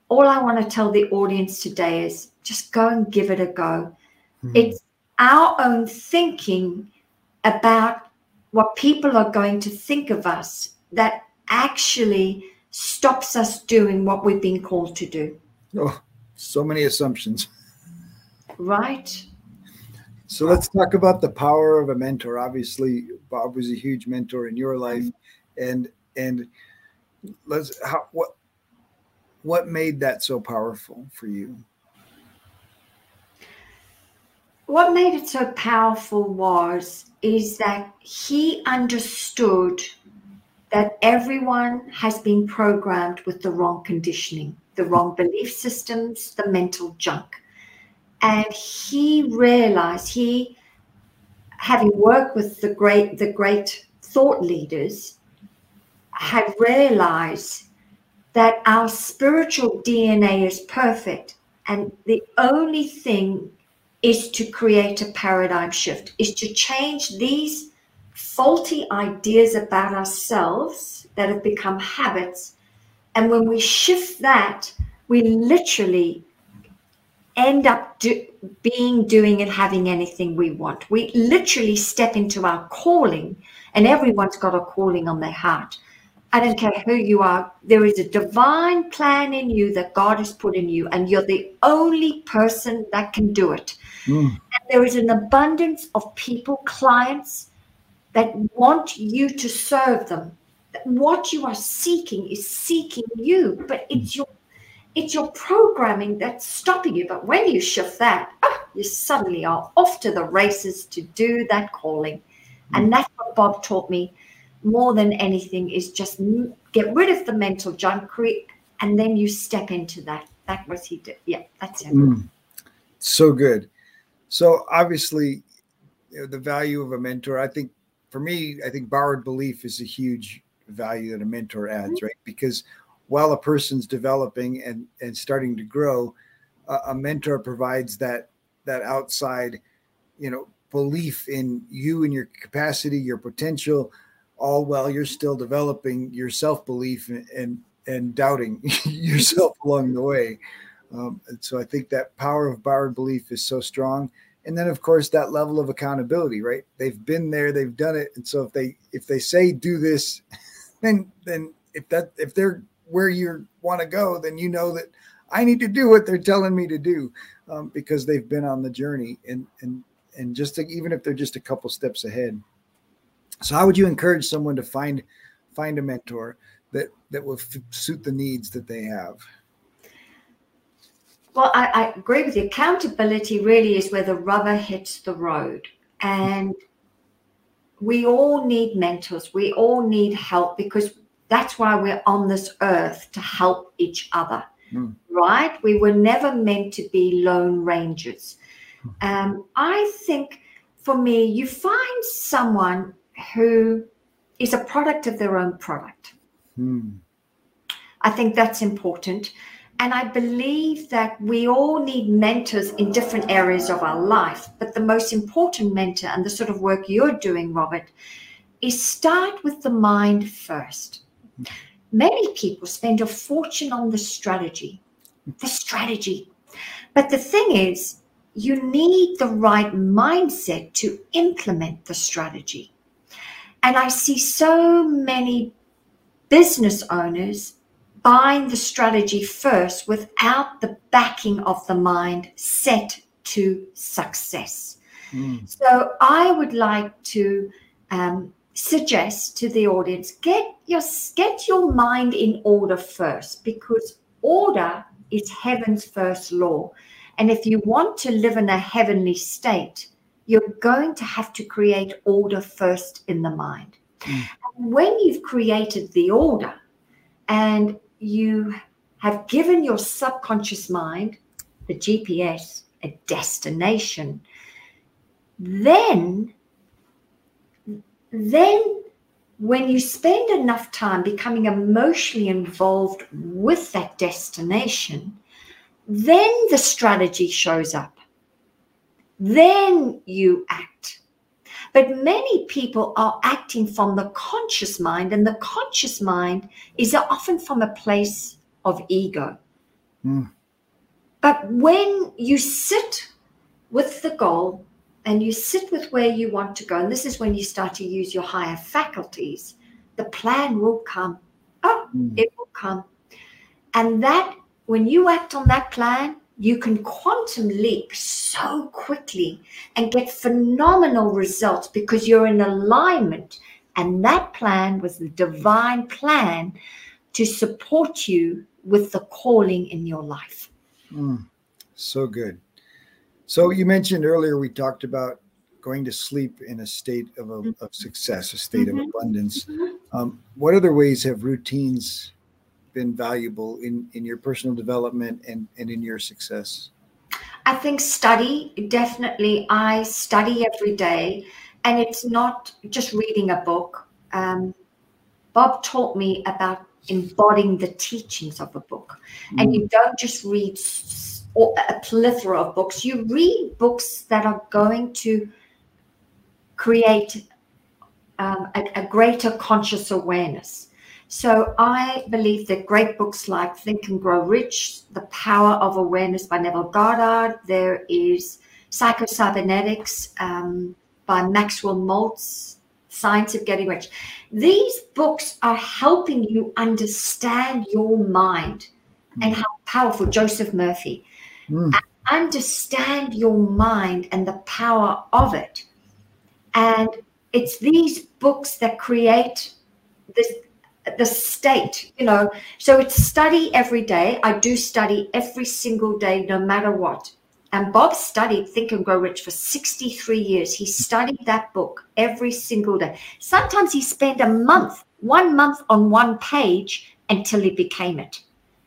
B: all I want to tell the audience today is just go and give it a go.
A: Mhm.
B: It's our own thinking about what people are going to think of us that actually stops us doing what we've been called to do,
A: Oh, so many assumptions.
B: right?
A: So let's talk about the power of a mentor. Obviously, Bob was a huge mentor in your life, and and let's how what what made that so powerful for you?
B: What made it so powerful was is that he understood that everyone has been programmed with the wrong conditioning, the wrong belief systems, the mental junk. And he realized he having worked with the great the great thought leaders had realized that our spiritual DNA is perfect and the only thing is to create a paradigm shift, is to change these faulty ideas about ourselves that have become habits. And when we shift that, we literally end up do, being, doing, and having anything we want. We literally step into our calling, and everyone's got a calling on their heart. I don't care who you are, there is a divine plan in you that God has put in you, and you're the only person that can do it. Mm. And there is an abundance of people, clients that want you to serve them. What you are seeking is seeking you, but it's your it's your programming that's stopping you. But when you shift that, oh, you suddenly are off to the races to do that calling. And that's what Bob taught me more than anything is just get rid of the mental junk, create, and then you step into that. That was he did. Yeah, that's it. Mm,
A: so good. So obviously, you know, the value of a mentor. I think for me, I think borrowed belief is a huge value that a mentor adds, mm-hmm. right? Because while a person's developing and and starting to grow, a, mentor provides that that outside, you know, belief in you and your capacity, your potential, all while you're still developing your self belief and, and, and doubting [LAUGHS] yourself along the way. Um, and so I think that power of borrowed belief is so strong. And then of course that level of accountability, right? They've been there, they've done it, and so if they if they say do this, [LAUGHS] then then if that if they're where you want to go, then you know that I need to do what they're telling me to do um, because they've been on the journey and and and just to, even if they're just a couple steps ahead. So how would you encourage someone to find find a mentor that that will f- suit the needs that they have?
B: Well, I, I agree with you. Accountability really is where the rubber hits the road, and we all need mentors. We all need help because that's why we're on this earth to help each other, mm. right? We were never meant to be lone rangers. Hmm. Um, I think for me, you find someone who is a product of their own product. Hmm. I think that's important. And I believe that we all need mentors in different areas of our life. But the most important mentor and the sort of work you're doing, Robert, is start with the mind first. Many people spend a fortune on the strategy, the strategy. But the thing is, you need the right mindset to implement the strategy. And I see so many business owners buying the strategy first without the backing of the mind set to success. Mm. So I would like to um, suggest to the audience get your get your mind in order first because order is heaven's first law. And if you want to live in a heavenly state, you're going to have to create order first in the mind. Mm. when you've created the order and you have given your subconscious mind, the GPS, a destination, then then when you spend enough time becoming emotionally involved with that destination, then the strategy shows up. Then you act. But many people are acting from the conscious mind, and the conscious mind is often from a place of ego. Mm. But when you sit with the goal and you sit with where you want to go, and this is when you start to use your higher faculties, the plan will come. Oh, mm. it will come. And that, when you act on that plan, you can quantum leap so quickly and get phenomenal results because you're in alignment. And that plan was the divine plan to support you with the calling in your life.
A: Mm, so good. So you mentioned earlier, we talked about going to sleep in a state of, a, of success, a state mm-hmm. of abundance. Mm-hmm. Um, what other ways have routines been valuable in in your personal development and and in your success?
B: I think study definitely. I study every day, and it's not just reading a book. Um, Bob taught me about embodying the teachings of a book, mm. and you don't just read or a plethora of books. You read books that are going to create um, a, a greater conscious awareness. So I believe that great books like Think and Grow Rich, The Power of Awareness by Neville Goddard, there is Psycho-Cybernetics um, by Maxwell Maltz, Science of Getting Rich. These books are helping you understand your mind and how powerful Joseph Murphy. Mm. Understand your mind and the power of it. And it's these books that create this the state you know. So it's study every day. I do study every single day no matter what. And bob studied think and grow rich for 63 years. He studied that book every single day. Sometimes he spent a month one month on one page until he became it.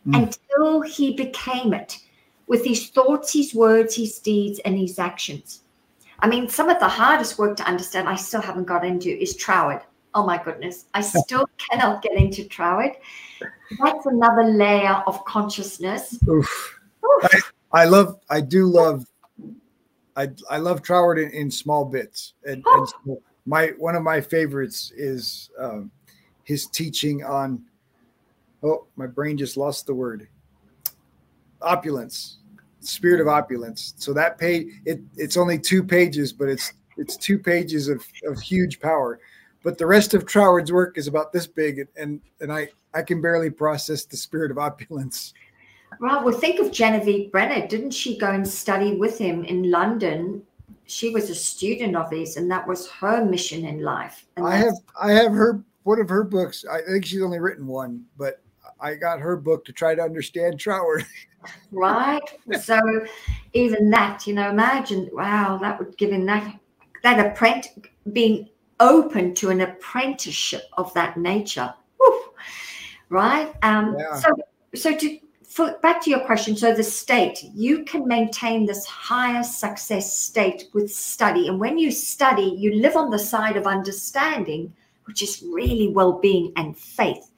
B: Mm. until he became it with his thoughts his words his deeds and his actions I mean, some of the hardest work to understand, I still haven't got into, is Troward. Oh my goodness, I [LAUGHS] still cannot get into Troward. That's another layer of consciousness. Oof.
A: Oof. I, I, love, I do love, I, I love Troward in, in small bits. And, oh. [GASPS] and my one of my favorites is um, his teaching on. Oh, my brain just lost the word. Opulence spirit of opulence. So that page, it, it's only two pages, but it's it's two pages of, of huge power. But the rest of Troward's work is about this big, and and I I can barely process the spirit of opulence.
B: Right. Well, think of Genevieve Behrend. Didn't she go and study with him in London? She was a student of his, and that was her mission in life. And
A: I have I have her one of her books. I think she's only written one, but I got her book to try to understand Troward. [LAUGHS]
B: right? So even that, you know, imagine, wow, that would give him that that apprentice being open to an apprenticeship of that nature. Woo, right? Um, yeah. so so to for, back to your question, so the state, you can maintain this higher success state with study. And when you study, you live on the side of understanding, which is really well-being and faith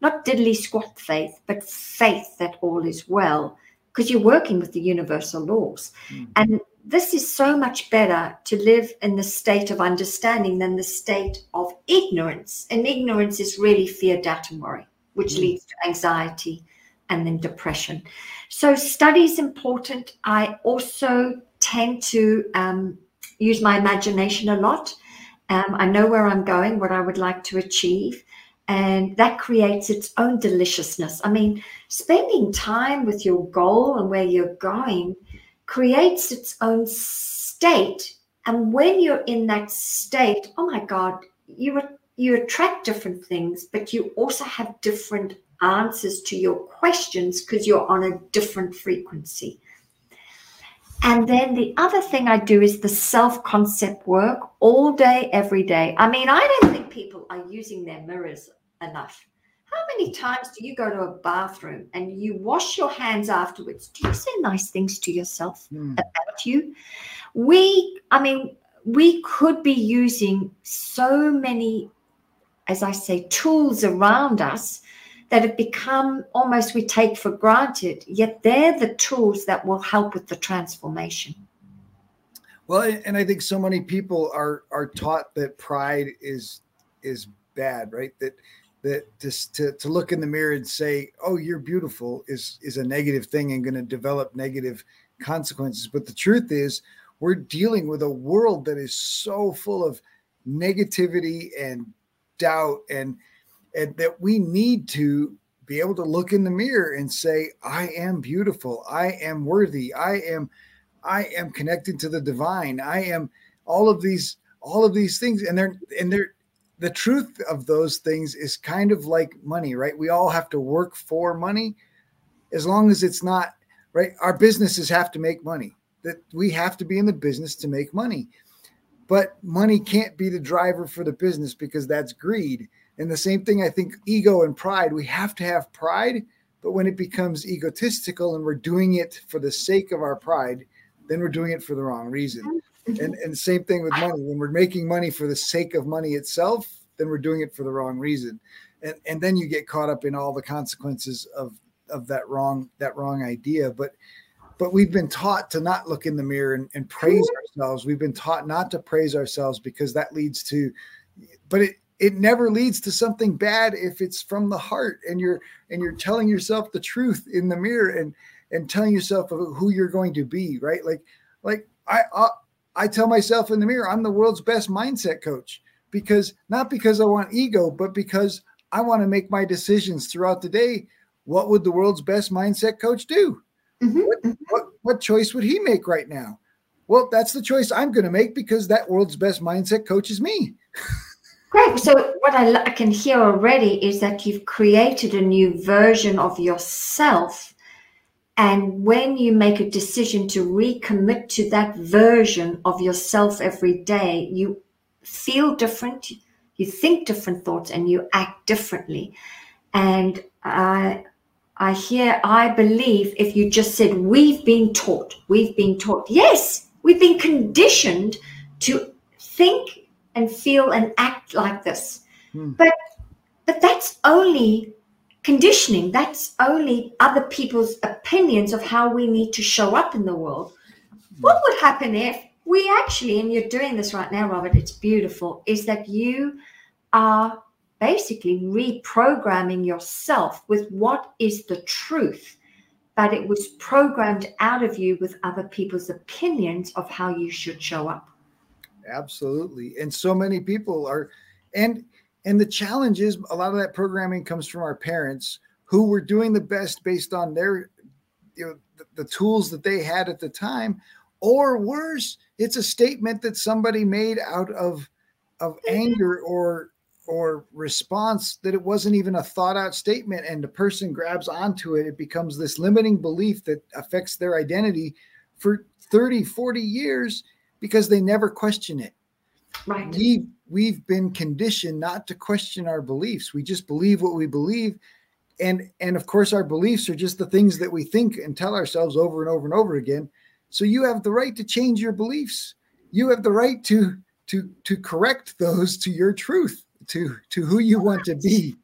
B: not diddly squat faith, but faith that all is well, because you're working with the universal laws. Mm. And this is so much better to live in the state of understanding than the state of ignorance. And ignorance is really fear, doubt, and worry, which mm. leads to anxiety and then depression. So, study is important. I also tend to um, use my imagination a lot. Um, I know where I'm going, what I would like to achieve and that creates its own deliciousness. I mean, spending time with your goal and where you're going creates its own state. And when you're in that state, oh my God, you you attract different things, but you also have different answers to your questions because you're on a different frequency. And then the other thing I do is the self concept work all day, every day. I mean, I don't think people are using their mirrors enough. How many times do you go to a bathroom and you wash your hands afterwards? Do you say nice things to yourself mm. about you? We, I mean, we could be using so many, as I say, tools around us that have become almost we take for granted, yet they're the tools that will help with the transformation.
A: Well, and I think so many people are are taught that pride is is bad, right? That that to, to, to look in the mirror and say, "Oh, you're beautiful," is is a negative thing and going to develop negative consequences. But the truth is, we're dealing with a world that is so full of negativity and doubt, and and that we need to be able to look in the mirror and say, "I am beautiful. I am worthy. I am, I am connected to the divine. I am." All of these, all of these things, and they're and they're the truth of those things is kind of like money, right? We all have to work for money as long as it's not right. Our businesses have to make money, that we have to be in the business to make money. But money can't be the driver for the business because that's greed. And the same thing, I think, ego and pride, we have to have pride. But when it becomes egotistical and we're doing it for the sake of our pride, then we're doing it for the wrong reason and and same thing with money. When we're making money for the sake of money itself then we're doing it for the wrong reason. And and then you get caught up in all the consequences of of that wrong that wrong idea. But but we've been taught to not look in the mirror and, and praise ourselves. We've been taught not to praise ourselves because that leads to, but it it never leads to something bad if it's from the heart and you're and you're telling yourself the truth in the mirror and and telling yourself who you're going to be right? Like like i i, I tell myself in the mirror i'm the world's best mindset coach because not because i want ego but because i want to make my decisions throughout the day what would the world's best mindset coach do mm-hmm. what, what, what choice would he make right now well that's the choice i'm going to make because that world's best mindset coach is me
B: Great. So, what I, I can hear already is that you've created a new version of yourself. And when you make a decision to recommit to that version of yourself every day, you feel different, you think different thoughts, and you act differently. And I, I hear, I believe if you just said, We've been taught, we've been taught, yes, we've been conditioned to think and feel and act like this. Hmm. But but that's only conditioning. That's only other people's opinions of how we need to show up in the world. What would happen if we actually, and you're doing this right now, Robert, it's beautiful, is that you are basically reprogramming yourself with what is the truth, but it was programmed out of you with other people's opinions of how you should show up
A: absolutely and so many people are and and the challenge is a lot of that programming comes from our parents who were doing the best based on their you know the, the tools that they had at the time or worse it's a statement that somebody made out of of mm-hmm. anger or or response that it wasn't even a thought out statement and the person grabs onto it it becomes this limiting belief that affects their identity for 30 40 years because they never question it.
B: Right.
A: We've we've been conditioned not to question our beliefs. We just believe what we believe. And and of course our beliefs are just the things that we think and tell ourselves over and over and over again. So you have the right to change your beliefs. You have the right to to to correct those to your truth, to to who you want to be.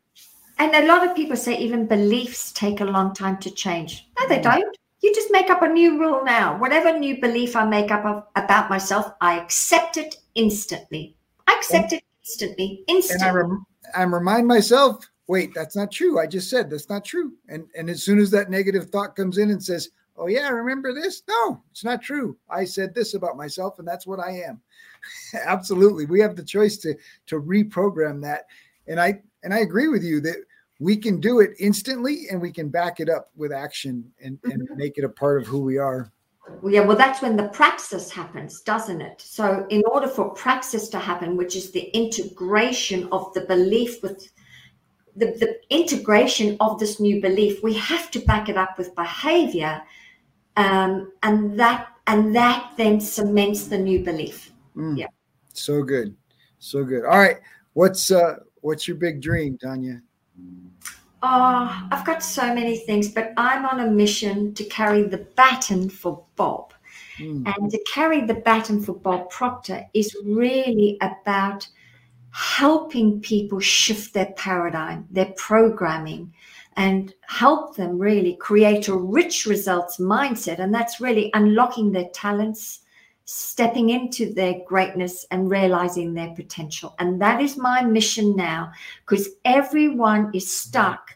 B: And a lot of people say even beliefs take a long time to change. No, they mm. don't you just make up a new rule now. Whatever new belief I make up of, about myself, I accept it instantly. I accept and, it instantly, instantly.
A: And I, rem- I remind myself, wait, that's not true. I just said that's not true. And and as soon as that negative thought comes in and says, oh yeah, remember this? No, it's not true. I said this about myself, and that's what I am. [LAUGHS] Absolutely, we have the choice to to reprogram that. And I and I agree with you that we can do it instantly and we can back it up with action and, and mm-hmm. make it a part of who we are.
B: Yeah, well, that's when the praxis happens, doesn't it? So, in order for praxis to happen, which is the integration of the belief with the, the integration of this new belief, we have to back it up with behavior, um, and that and that then cements the new belief. Mm, yeah,
A: so good, so good. All right, what's uh, what's your big dream, Tanya?
B: Oh, I've got so many things, but I'm on a mission to carry the baton for Bob. Mm. And to carry the baton for Bob Proctor is really about helping people shift their paradigm, their programming, and help them really create a rich results mindset. And that's really unlocking their talents, stepping into their greatness and realizing their potential. And that is my mission now because everyone is stuck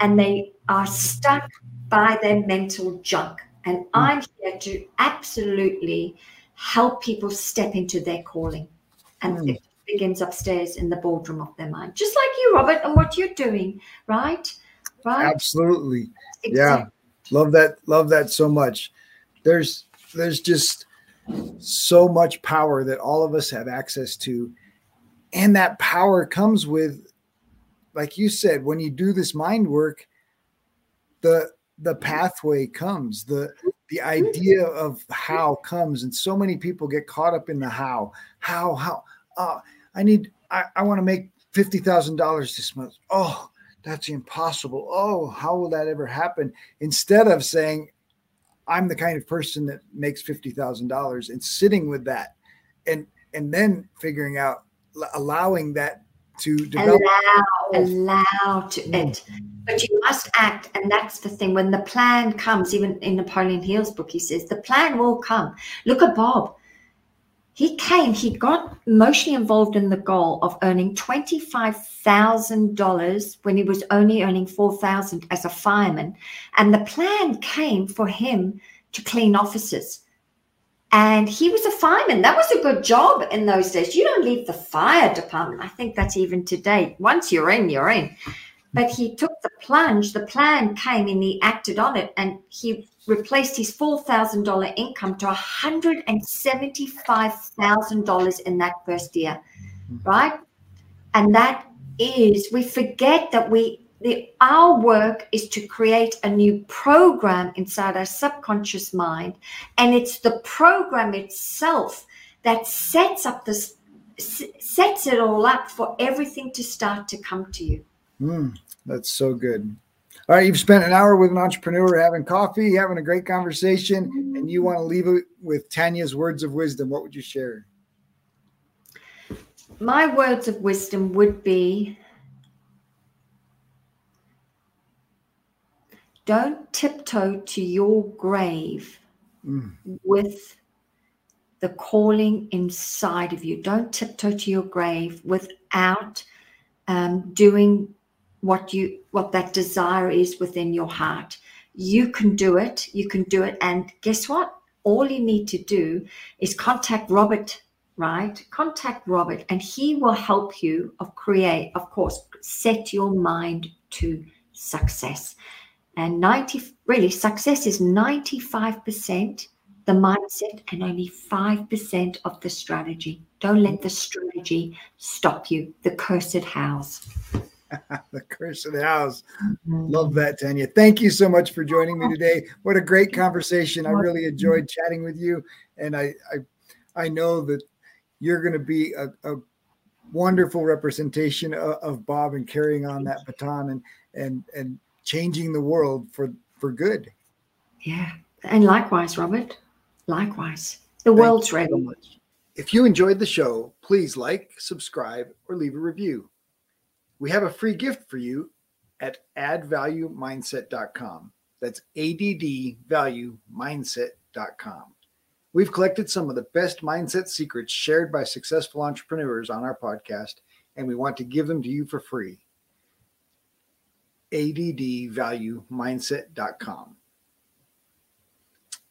B: and they are stuck by their mental junk. And mm. I'm here to absolutely help people step into their calling. And mm. it begins upstairs in the boardroom of their mind, just like you, Robert, and what you're doing, right?
A: Right. Absolutely. Exactly. Yeah. Love that. Love that so much. There's there's just so much power that all of us have access to. And that power comes with, like you said, when you do this mind work, the the pathway comes, the the idea of how comes, and so many people get caught up in the how, how, how. Uh, I need, I, I want to make fifty thousand dollars this month. Oh, that's impossible. Oh, how will that ever happen? Instead of saying, I'm the kind of person that makes fifty thousand dollars and sitting with that, and and then figuring out allowing that to develop.
B: Allow, allow to mm. it. But you must act. And that's the thing. When the plan comes, even in Napoleon Hill's book, he says, the plan will come. Look at Bob. He came, he got emotionally involved in the goal of earning $25,000 when he was only earning 4000 as a fireman. And the plan came for him to clean offices. And he was a fireman. That was a good job in those days. You don't leave the fire department. I think that's even today. Once you're in, you're in. But he took the plunge. The plan came and he acted on it. And he replaced his $4,000 income to $175,000 in that first year, mm-hmm. right? And that is, we forget that we, the, our work is to create a new program inside our subconscious mind. And it's the program itself that sets up this, sets it all up for everything to start to come to you.
A: Mm, that's so good. All right, you've spent an hour with an entrepreneur having coffee, having a great conversation, and you want to leave it with Tanya's words of wisdom. What would you share?
B: My words of wisdom would be don't tiptoe to your grave mm. with the calling inside of you. Don't tiptoe to your grave without um, doing what you what that desire is within your heart. You can do it you can do it and guess what? All you need to do is contact robert right? Contact robert and he will help you of create of course set your mind to success. And 90 really success is 95% the mindset and only 5% of the strategy. Don't let the strategy stop you. The cursed house [LAUGHS]
A: the curse of the house. Mm-hmm. Love that, Tanya. Thank you so much for joining me today. What a great conversation. I really enjoyed chatting with you. And I I, I know that you're going to be a, a wonderful representation of, of, Bob and carrying on that baton and and and changing the world for for good.
B: Yeah. And likewise, Robert. Likewise. The Thank world's ready. So
A: if you enjoyed the show, please like, subscribe, or leave a review. We have a free gift for you at addvaluemindset.com. That's addvaluemindset.com. We've collected some of the best mindset secrets shared by successful entrepreneurs on our podcast, and we want to give them to you for free. addvaluemindset.com.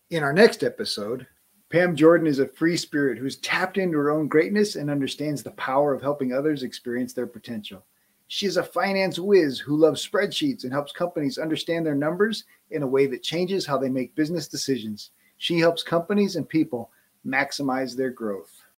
A: In our next episode, Pam Jordan is a free spirit who's tapped into her own greatness and understands the power of helping others experience their potential. She's a finance whiz who loves spreadsheets and helps companies understand their numbers in a way that changes how they make business decisions. She helps companies and people maximize their growth.